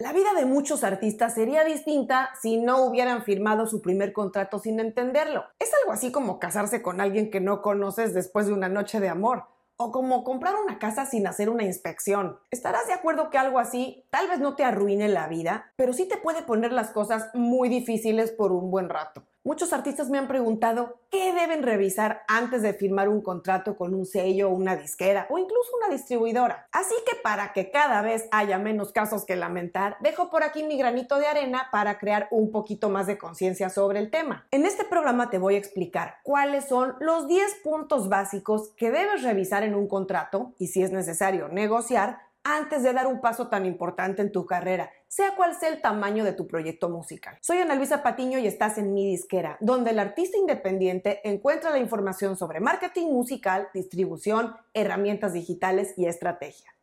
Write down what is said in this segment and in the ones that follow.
La vida de muchos artistas sería distinta si no hubieran firmado su primer contrato sin entenderlo. Es algo así como casarse con alguien que no conoces después de una noche de amor o como comprar una casa sin hacer una inspección. Estarás de acuerdo que algo así tal vez no te arruine la vida, pero sí te puede poner las cosas muy difíciles por un buen rato. Muchos artistas me han preguntado qué deben revisar antes de firmar un contrato con un sello, una disquera o incluso una distribuidora. Así que para que cada vez haya menos casos que lamentar, dejo por aquí mi granito de arena para crear un poquito más de conciencia sobre el tema. En este programa te voy a explicar cuáles son los 10 puntos básicos que debes revisar en un contrato y si es necesario negociar antes de dar un paso tan importante en tu carrera, sea cual sea el tamaño de tu proyecto musical. Soy Ana Luisa Patiño y estás en Mi Disquera, donde el artista independiente encuentra la información sobre marketing musical, distribución, herramientas digitales y estrategia.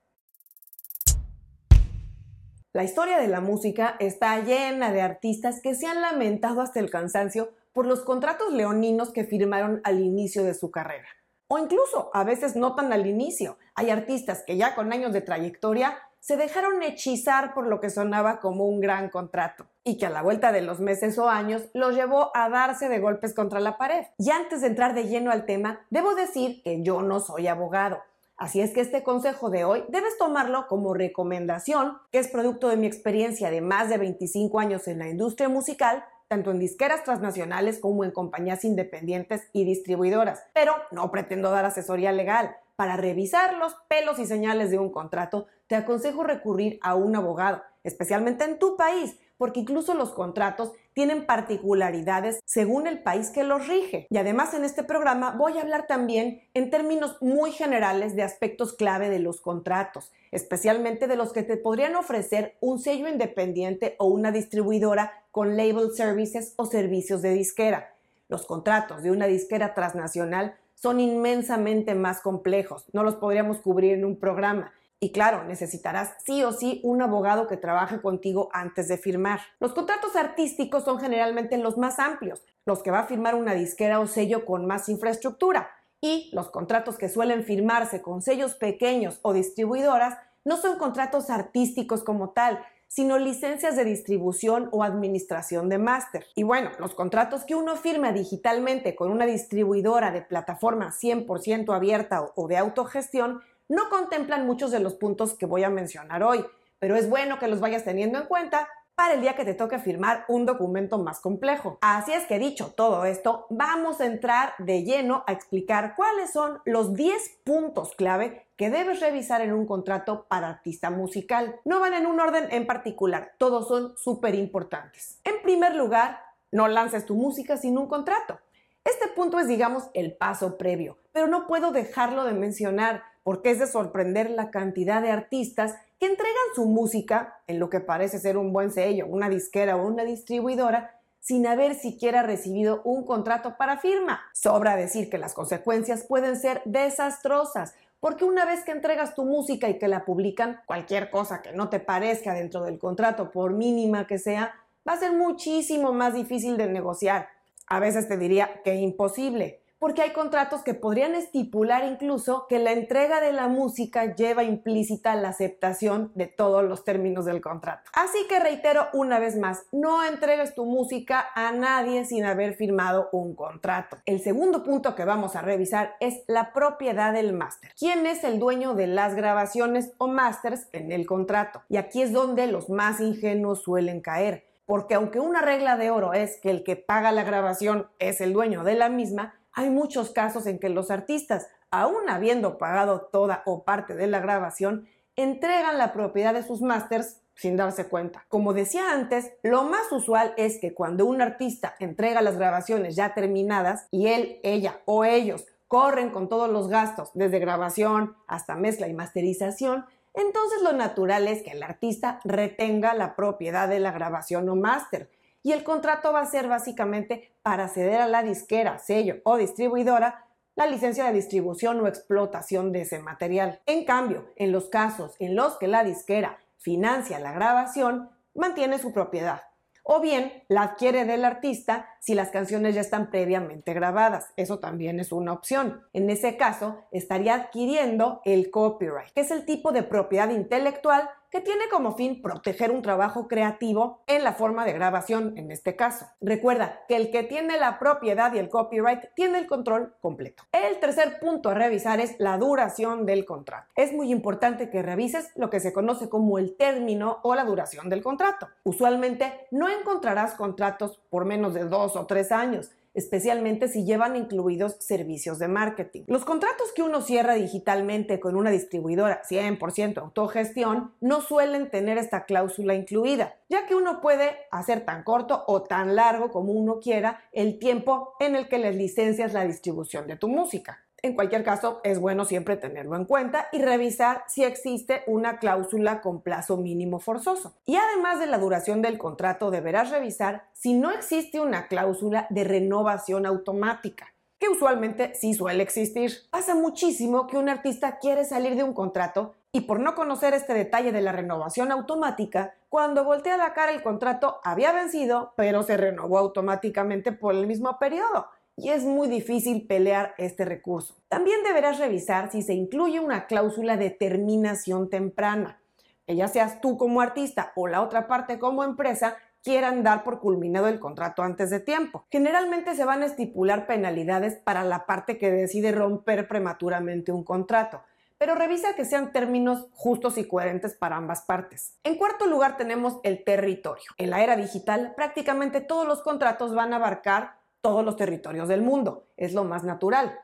La historia de la música está llena de artistas que se han lamentado hasta el cansancio por los contratos leoninos que firmaron al inicio de su carrera o incluso a veces no tan al inicio. Hay artistas que ya con años de trayectoria se dejaron hechizar por lo que sonaba como un gran contrato y que a la vuelta de los meses o años los llevó a darse de golpes contra la pared. Y antes de entrar de lleno al tema, debo decir que yo no soy abogado. Así es que este consejo de hoy debes tomarlo como recomendación, que es producto de mi experiencia de más de 25 años en la industria musical tanto en disqueras transnacionales como en compañías independientes y distribuidoras, pero no pretendo dar asesoría legal. Para revisar los pelos y señales de un contrato, te aconsejo recurrir a un abogado, especialmente en tu país, porque incluso los contratos tienen particularidades según el país que los rige. Y además en este programa voy a hablar también en términos muy generales de aspectos clave de los contratos, especialmente de los que te podrían ofrecer un sello independiente o una distribuidora con label services o servicios de disquera. Los contratos de una disquera transnacional son inmensamente más complejos, no los podríamos cubrir en un programa y claro, necesitarás sí o sí un abogado que trabaje contigo antes de firmar. Los contratos artísticos son generalmente los más amplios, los que va a firmar una disquera o sello con más infraestructura. Y los contratos que suelen firmarse con sellos pequeños o distribuidoras no son contratos artísticos como tal, sino licencias de distribución o administración de máster. Y bueno, los contratos que uno firma digitalmente con una distribuidora de plataforma 100% abierta o de autogestión no contemplan muchos de los puntos que voy a mencionar hoy, pero es bueno que los vayas teniendo en cuenta para el día que te toque firmar un documento más complejo. Así es que dicho todo esto, vamos a entrar de lleno a explicar cuáles son los 10 puntos clave que debes revisar en un contrato para artista musical. No van en un orden en particular, todos son súper importantes. En primer lugar, no lances tu música sin un contrato. Este punto es, digamos, el paso previo, pero no puedo dejarlo de mencionar porque es de sorprender la cantidad de artistas que entregan su música en lo que parece ser un buen sello, una disquera o una distribuidora, sin haber siquiera recibido un contrato para firma. Sobra decir que las consecuencias pueden ser desastrosas, porque una vez que entregas tu música y que la publican, cualquier cosa que no te parezca dentro del contrato, por mínima que sea, va a ser muchísimo más difícil de negociar. A veces te diría que imposible porque hay contratos que podrían estipular incluso que la entrega de la música lleva implícita la aceptación de todos los términos del contrato. Así que reitero una vez más, no entregues tu música a nadie sin haber firmado un contrato. El segundo punto que vamos a revisar es la propiedad del máster. ¿Quién es el dueño de las grabaciones o másters en el contrato? Y aquí es donde los más ingenuos suelen caer porque aunque una regla de oro es que el que paga la grabación es el dueño de la misma, hay muchos casos en que los artistas, aún habiendo pagado toda o parte de la grabación, entregan la propiedad de sus másters sin darse cuenta. Como decía antes, lo más usual es que cuando un artista entrega las grabaciones ya terminadas y él, ella o ellos corren con todos los gastos, desde grabación hasta mezcla y masterización, entonces lo natural es que el artista retenga la propiedad de la grabación o máster y el contrato va a ser básicamente para ceder a la disquera, sello o distribuidora la licencia de distribución o explotación de ese material. En cambio, en los casos en los que la disquera financia la grabación, mantiene su propiedad o bien la adquiere del artista si las canciones ya están previamente grabadas. Eso también es una opción. En ese caso, estaría adquiriendo el copyright, que es el tipo de propiedad intelectual que tiene como fin proteger un trabajo creativo en la forma de grabación en este caso. Recuerda que el que tiene la propiedad y el copyright tiene el control completo. El tercer punto a revisar es la duración del contrato. Es muy importante que revises lo que se conoce como el término o la duración del contrato. Usualmente no encontrarás contratos por menos de dos o tres años especialmente si llevan incluidos servicios de marketing. Los contratos que uno cierra digitalmente con una distribuidora 100% autogestión no suelen tener esta cláusula incluida, ya que uno puede hacer tan corto o tan largo como uno quiera el tiempo en el que les licencias la distribución de tu música. En cualquier caso, es bueno siempre tenerlo en cuenta y revisar si existe una cláusula con plazo mínimo forzoso. Y además de la duración del contrato, deberás revisar si no existe una cláusula de renovación automática que usualmente sí suele existir. Pasa muchísimo que un artista quiere salir de un contrato y por no conocer este detalle de la renovación automática, cuando voltea la cara el contrato había vencido, pero se renovó automáticamente por el mismo periodo y es muy difícil pelear este recurso. También deberás revisar si se incluye una cláusula de terminación temprana, que ya seas tú como artista o la otra parte como empresa quieran dar por culminado el contrato antes de tiempo. Generalmente se van a estipular penalidades para la parte que decide romper prematuramente un contrato, pero revisa que sean términos justos y coherentes para ambas partes. En cuarto lugar tenemos el territorio. En la era digital prácticamente todos los contratos van a abarcar todos los territorios del mundo. Es lo más natural.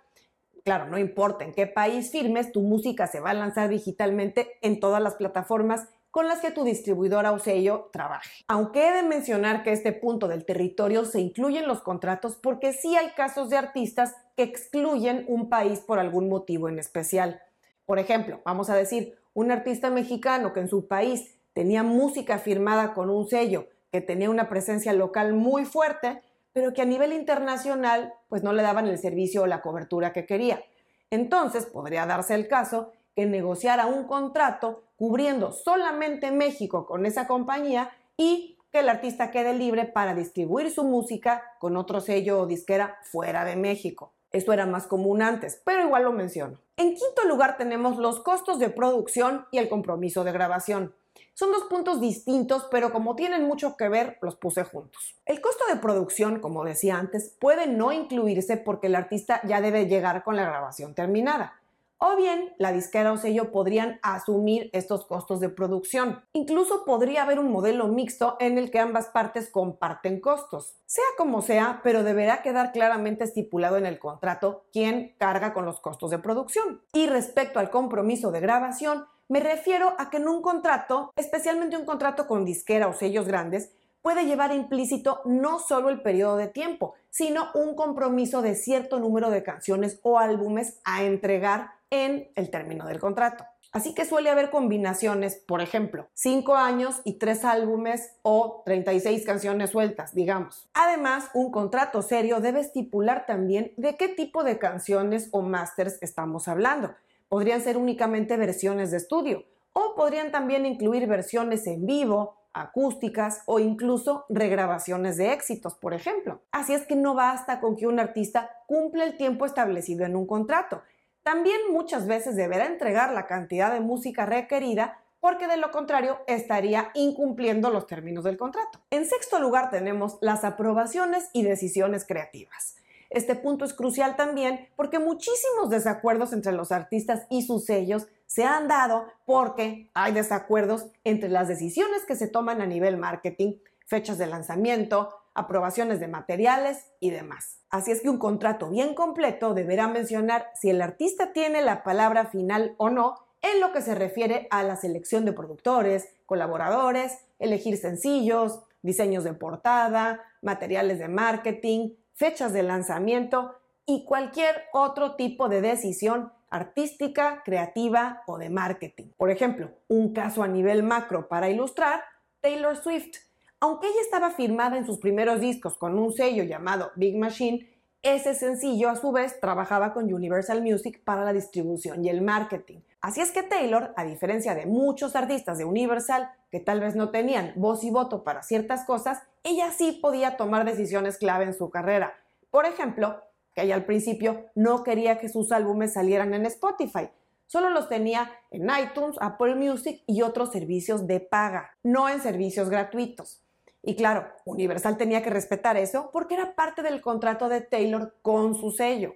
Claro, no importa en qué país firmes, tu música se va a lanzar digitalmente en todas las plataformas con las que tu distribuidora o sello trabaje. Aunque he de mencionar que este punto del territorio se incluye en los contratos porque sí hay casos de artistas que excluyen un país por algún motivo en especial. Por ejemplo, vamos a decir, un artista mexicano que en su país tenía música firmada con un sello que tenía una presencia local muy fuerte, pero que a nivel internacional pues no le daban el servicio o la cobertura que quería. Entonces podría darse el caso que negociara un contrato cubriendo solamente México con esa compañía y que el artista quede libre para distribuir su música con otro sello o disquera fuera de México. Esto era más común antes, pero igual lo menciono. En quinto lugar tenemos los costos de producción y el compromiso de grabación. Son dos puntos distintos, pero como tienen mucho que ver, los puse juntos. El costo de producción, como decía antes, puede no incluirse porque el artista ya debe llegar con la grabación terminada. O bien, la disquera o sello podrían asumir estos costos de producción. Incluso podría haber un modelo mixto en el que ambas partes comparten costos. Sea como sea, pero deberá quedar claramente estipulado en el contrato quién carga con los costos de producción. Y respecto al compromiso de grabación, me refiero a que en un contrato, especialmente un contrato con disquera o sellos grandes, puede llevar implícito no solo el periodo de tiempo, sino un compromiso de cierto número de canciones o álbumes a entregar en el término del contrato. Así que suele haber combinaciones, por ejemplo, 5 años y 3 álbumes o 36 canciones sueltas, digamos. Además, un contrato serio debe estipular también de qué tipo de canciones o masters estamos hablando podrían ser únicamente versiones de estudio o podrían también incluir versiones en vivo, acústicas o incluso regrabaciones de éxitos, por ejemplo. Así es que no basta con que un artista cumpla el tiempo establecido en un contrato. También muchas veces deberá entregar la cantidad de música requerida porque de lo contrario estaría incumpliendo los términos del contrato. En sexto lugar tenemos las aprobaciones y decisiones creativas. Este punto es crucial también porque muchísimos desacuerdos entre los artistas y sus sellos se han dado porque hay desacuerdos entre las decisiones que se toman a nivel marketing, fechas de lanzamiento, aprobaciones de materiales y demás. Así es que un contrato bien completo deberá mencionar si el artista tiene la palabra final o no en lo que se refiere a la selección de productores, colaboradores, elegir sencillos, diseños de portada, materiales de marketing, fechas de lanzamiento y cualquier otro tipo de decisión artística, creativa o de marketing. Por ejemplo, un caso a nivel macro para ilustrar, Taylor Swift. Aunque ella estaba firmada en sus primeros discos con un sello llamado Big Machine, ese sencillo a su vez trabajaba con Universal Music para la distribución y el marketing. Así es que Taylor, a diferencia de muchos artistas de Universal que tal vez no tenían voz y voto para ciertas cosas, ella sí podía tomar decisiones clave en su carrera. Por ejemplo, que ella al principio no quería que sus álbumes salieran en Spotify. solo los tenía en iTunes, Apple Music y otros servicios de paga, no en servicios gratuitos. Y claro, Universal tenía que respetar eso porque era parte del contrato de Taylor con su sello.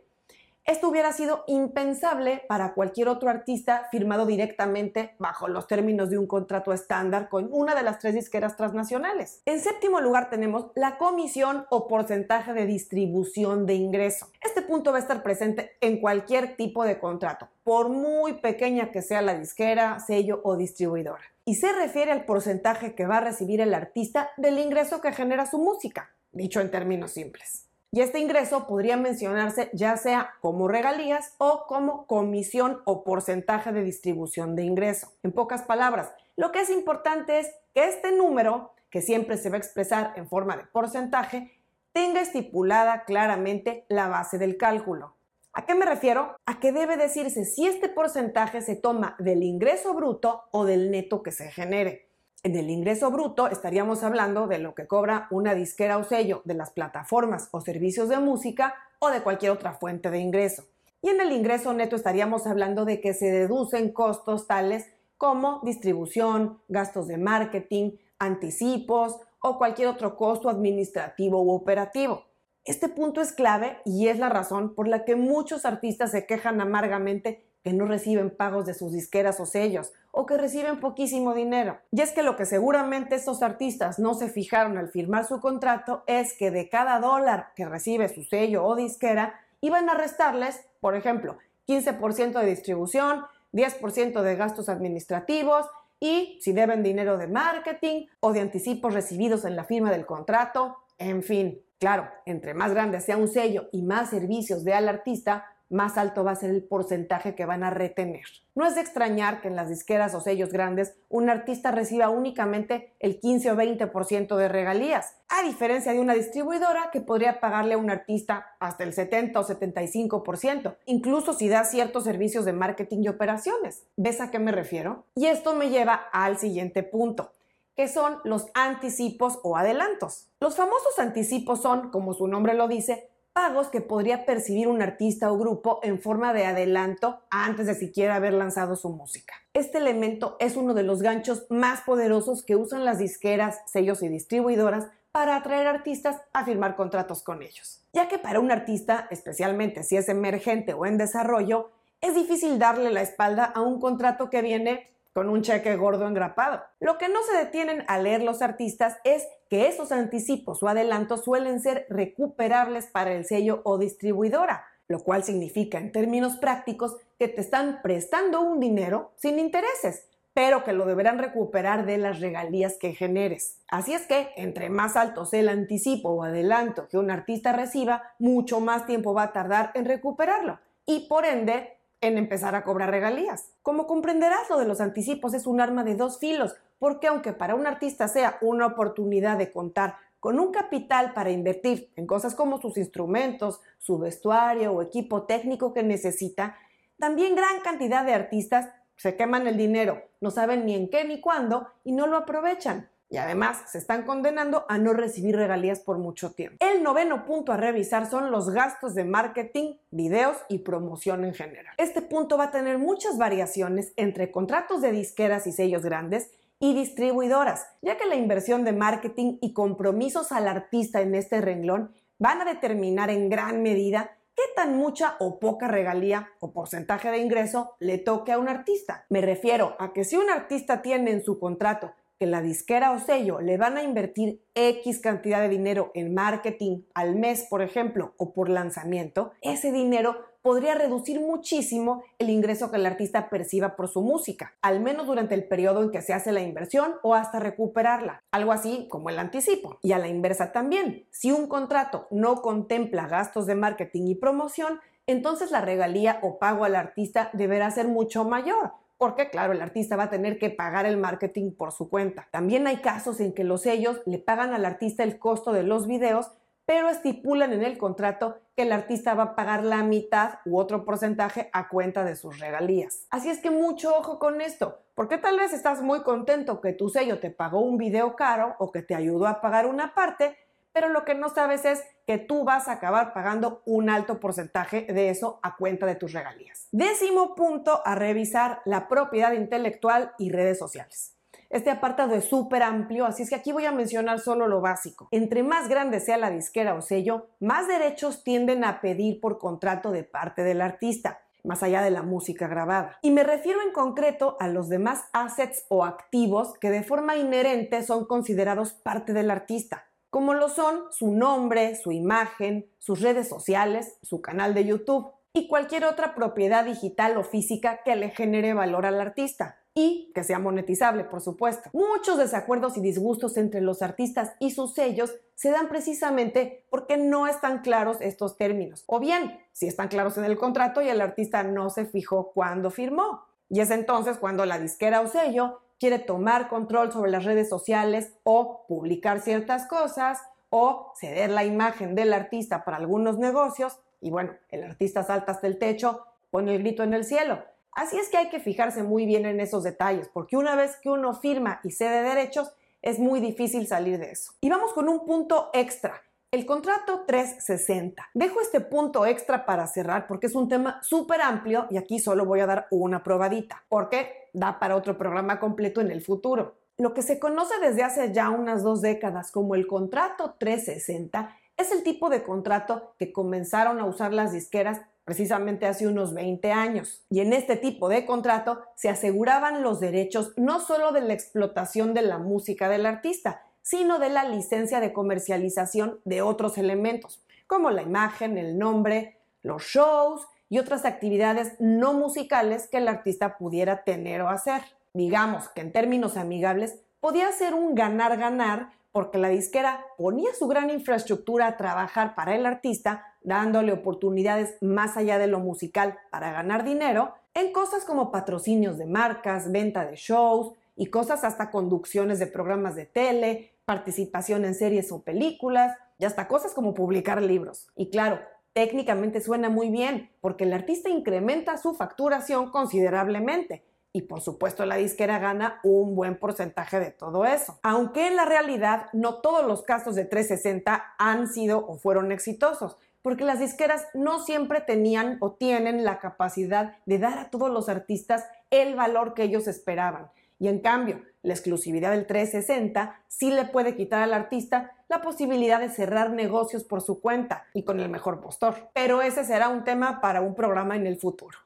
Esto hubiera sido impensable para cualquier otro artista firmado directamente bajo los términos de un contrato estándar con una de las tres disqueras transnacionales. En séptimo lugar tenemos la comisión o porcentaje de distribución de ingreso. Este punto va a estar presente en cualquier tipo de contrato, por muy pequeña que sea la disquera, sello o distribuidora. Y se refiere al porcentaje que va a recibir el artista del ingreso que genera su música, dicho en términos simples y este ingreso podría mencionarse ya sea como regalías o como comisión o porcentaje de distribución de ingreso. En pocas palabras, lo que es importante es que este número, que siempre se va a expresar en forma de porcentaje, tenga estipulada claramente la base del cálculo. ¿A qué me refiero? A que debe decirse si este porcentaje se toma del ingreso bruto o del neto que se genere. En el ingreso bruto estaríamos hablando de lo que cobra una disquera o sello de las plataformas o servicios de música o de cualquier otra fuente de ingreso. Y en el ingreso neto estaríamos hablando de que se deducen costos tales como distribución, gastos de marketing, anticipos o cualquier otro costo administrativo u operativo. Este punto es clave y es la razón por la que muchos artistas se quejan amargamente que no reciben pagos de sus disqueras o sellos o que reciben poquísimo dinero. Y es que lo que seguramente estos artistas no se fijaron al firmar su contrato es que de cada dólar que recibe su sello o disquera iban a restarles, por ejemplo, 15% de distribución, 10% de gastos administrativos y si deben dinero de marketing o de anticipos recibidos en la firma del contrato, en fin. Claro, entre más grande sea un sello y más servicios dé al artista, más alto va a ser el porcentaje que van a retener. No es de extrañar que en las disqueras o sellos grandes un artista reciba únicamente el 15 o 20% de regalías, a diferencia de una distribuidora que podría pagarle a un artista hasta el 70 o 75%, incluso si da ciertos servicios de marketing y operaciones. ¿Ves a qué me refiero? Y esto me lleva al siguiente punto que son los anticipos o adelantos. Los famosos anticipos son, como su nombre lo dice, pagos que podría percibir un artista o grupo en forma de adelanto antes de siquiera haber lanzado su música. Este elemento es uno de los ganchos más poderosos que usan las disqueras, sellos y distribuidoras para atraer artistas a firmar contratos con ellos. Ya que para un artista, especialmente si es emergente o en desarrollo, es difícil darle la espalda a un contrato que viene con un cheque gordo engrapado. Lo que no se detienen a leer los artistas es que esos anticipos o adelantos suelen ser recuperables para el sello o distribuidora, lo cual significa en términos prácticos que te están prestando un dinero sin intereses, pero que lo deberán recuperar de las regalías que generes. Así es que, entre más alto sea el anticipo o adelanto que un artista reciba, mucho más tiempo va a tardar en recuperarlo y por ende en empezar a cobrar regalías. Como comprenderás, lo de los anticipos es un arma de dos filos, porque aunque para un artista sea una oportunidad de contar con un capital para invertir en cosas como sus instrumentos, su vestuario o equipo técnico que necesita, también gran cantidad de artistas se queman el dinero, no saben ni en qué ni cuándo y no lo aprovechan y además se están condenando a no recibir regalías por mucho tiempo. El noveno punto a revisar son los gastos de marketing, videos y promoción en general. Este punto va a tener muchas variaciones entre contratos de disqueras y sellos grandes y distribuidoras, ya que la inversión de marketing y compromisos al artista en este renglón van a determinar en gran medida qué tan mucha o poca regalía o porcentaje de ingreso le toque a un artista. Me refiero a que si un artista tiene en su contrato que la disquera o sello le van a invertir X cantidad de dinero en marketing al mes, por ejemplo, o por lanzamiento, ese dinero podría reducir muchísimo el ingreso que el artista perciba por su música, al menos durante el periodo en que se hace la inversión o hasta recuperarla, algo así como el anticipo. Y a la inversa también, si un contrato no contempla gastos de marketing y promoción, entonces la regalía o pago al artista deberá ser mucho mayor, porque claro, el artista va a tener que pagar el marketing por su cuenta. También hay casos en que los sellos le pagan al artista el costo de los videos, pero estipulan en el contrato que el artista va a pagar la mitad u otro porcentaje a cuenta de sus regalías. Así es que mucho ojo con esto, porque tal vez estás muy contento que tu sello te pagó un video caro o que te ayudó a pagar una parte, pero lo que no sabes es que tú vas a acabar pagando un alto porcentaje de eso a cuenta de tus regalías. Décimo punto a revisar, la propiedad intelectual y redes sociales. Este apartado es súper amplio, así es que aquí voy a mencionar solo lo básico. Entre más grande sea la disquera o sello, más derechos tienden a pedir por contrato de parte del artista más allá de la música grabada. Y me refiero en concreto a los demás assets o activos que de forma inherente son considerados parte del artista como lo son su nombre, su imagen, sus redes sociales, su canal de YouTube y cualquier otra propiedad digital o física que le genere valor al artista y que sea monetizable, por supuesto. Muchos desacuerdos y disgustos entre los artistas y sus sellos se dan precisamente porque no están claros estos términos, o bien si están claros en el contrato y el artista no se fijó cuando firmó. Y es entonces cuando la disquera o sello quiere tomar control sobre las redes sociales o publicar ciertas cosas o ceder la imagen del artista para algunos negocios y bueno, el artista salta hasta el techo, pone el grito en el cielo. Así es que hay que fijarse muy bien en esos detalles, porque una vez que uno firma y cede derechos, es muy difícil salir de eso. Y vamos con un punto extra. El contrato 360. Dejo este punto extra para cerrar porque es un tema súper amplio y aquí solo voy a dar una probadita, porque da para otro programa completo en el futuro. Lo que se conoce desde hace ya unas dos décadas como el contrato 360 es el tipo de contrato que comenzaron a usar las disqueras precisamente hace unos 20 años. Y en este tipo de contrato se aseguraban los derechos no solo de la explotación de la música del artista, sino de la licencia de comercialización de otros elementos, como la imagen, el nombre, los shows y otras actividades no musicales que el artista pudiera tener o hacer. Digamos que en términos amigables podía ser un ganar-ganar porque la disquera ponía su gran infraestructura a trabajar para el artista, dándole oportunidades más allá de lo musical para ganar dinero, en cosas como patrocinios de marcas, venta de shows y cosas hasta conducciones de programas de tele, participación en series o películas y hasta cosas como publicar libros. Y claro, técnicamente suena muy bien porque el artista incrementa su facturación considerablemente y por supuesto la disquera gana un buen porcentaje de todo eso. Aunque en la realidad no todos los casos de 360 han sido o fueron exitosos, porque las disqueras no siempre tenían o tienen la capacidad de dar a todos los artistas el valor que ellos esperaban. Y en cambio, la exclusividad del 360 sí le puede quitar al artista la posibilidad de cerrar negocios por su cuenta y con el mejor postor. Pero ese será un tema para un programa en el futuro.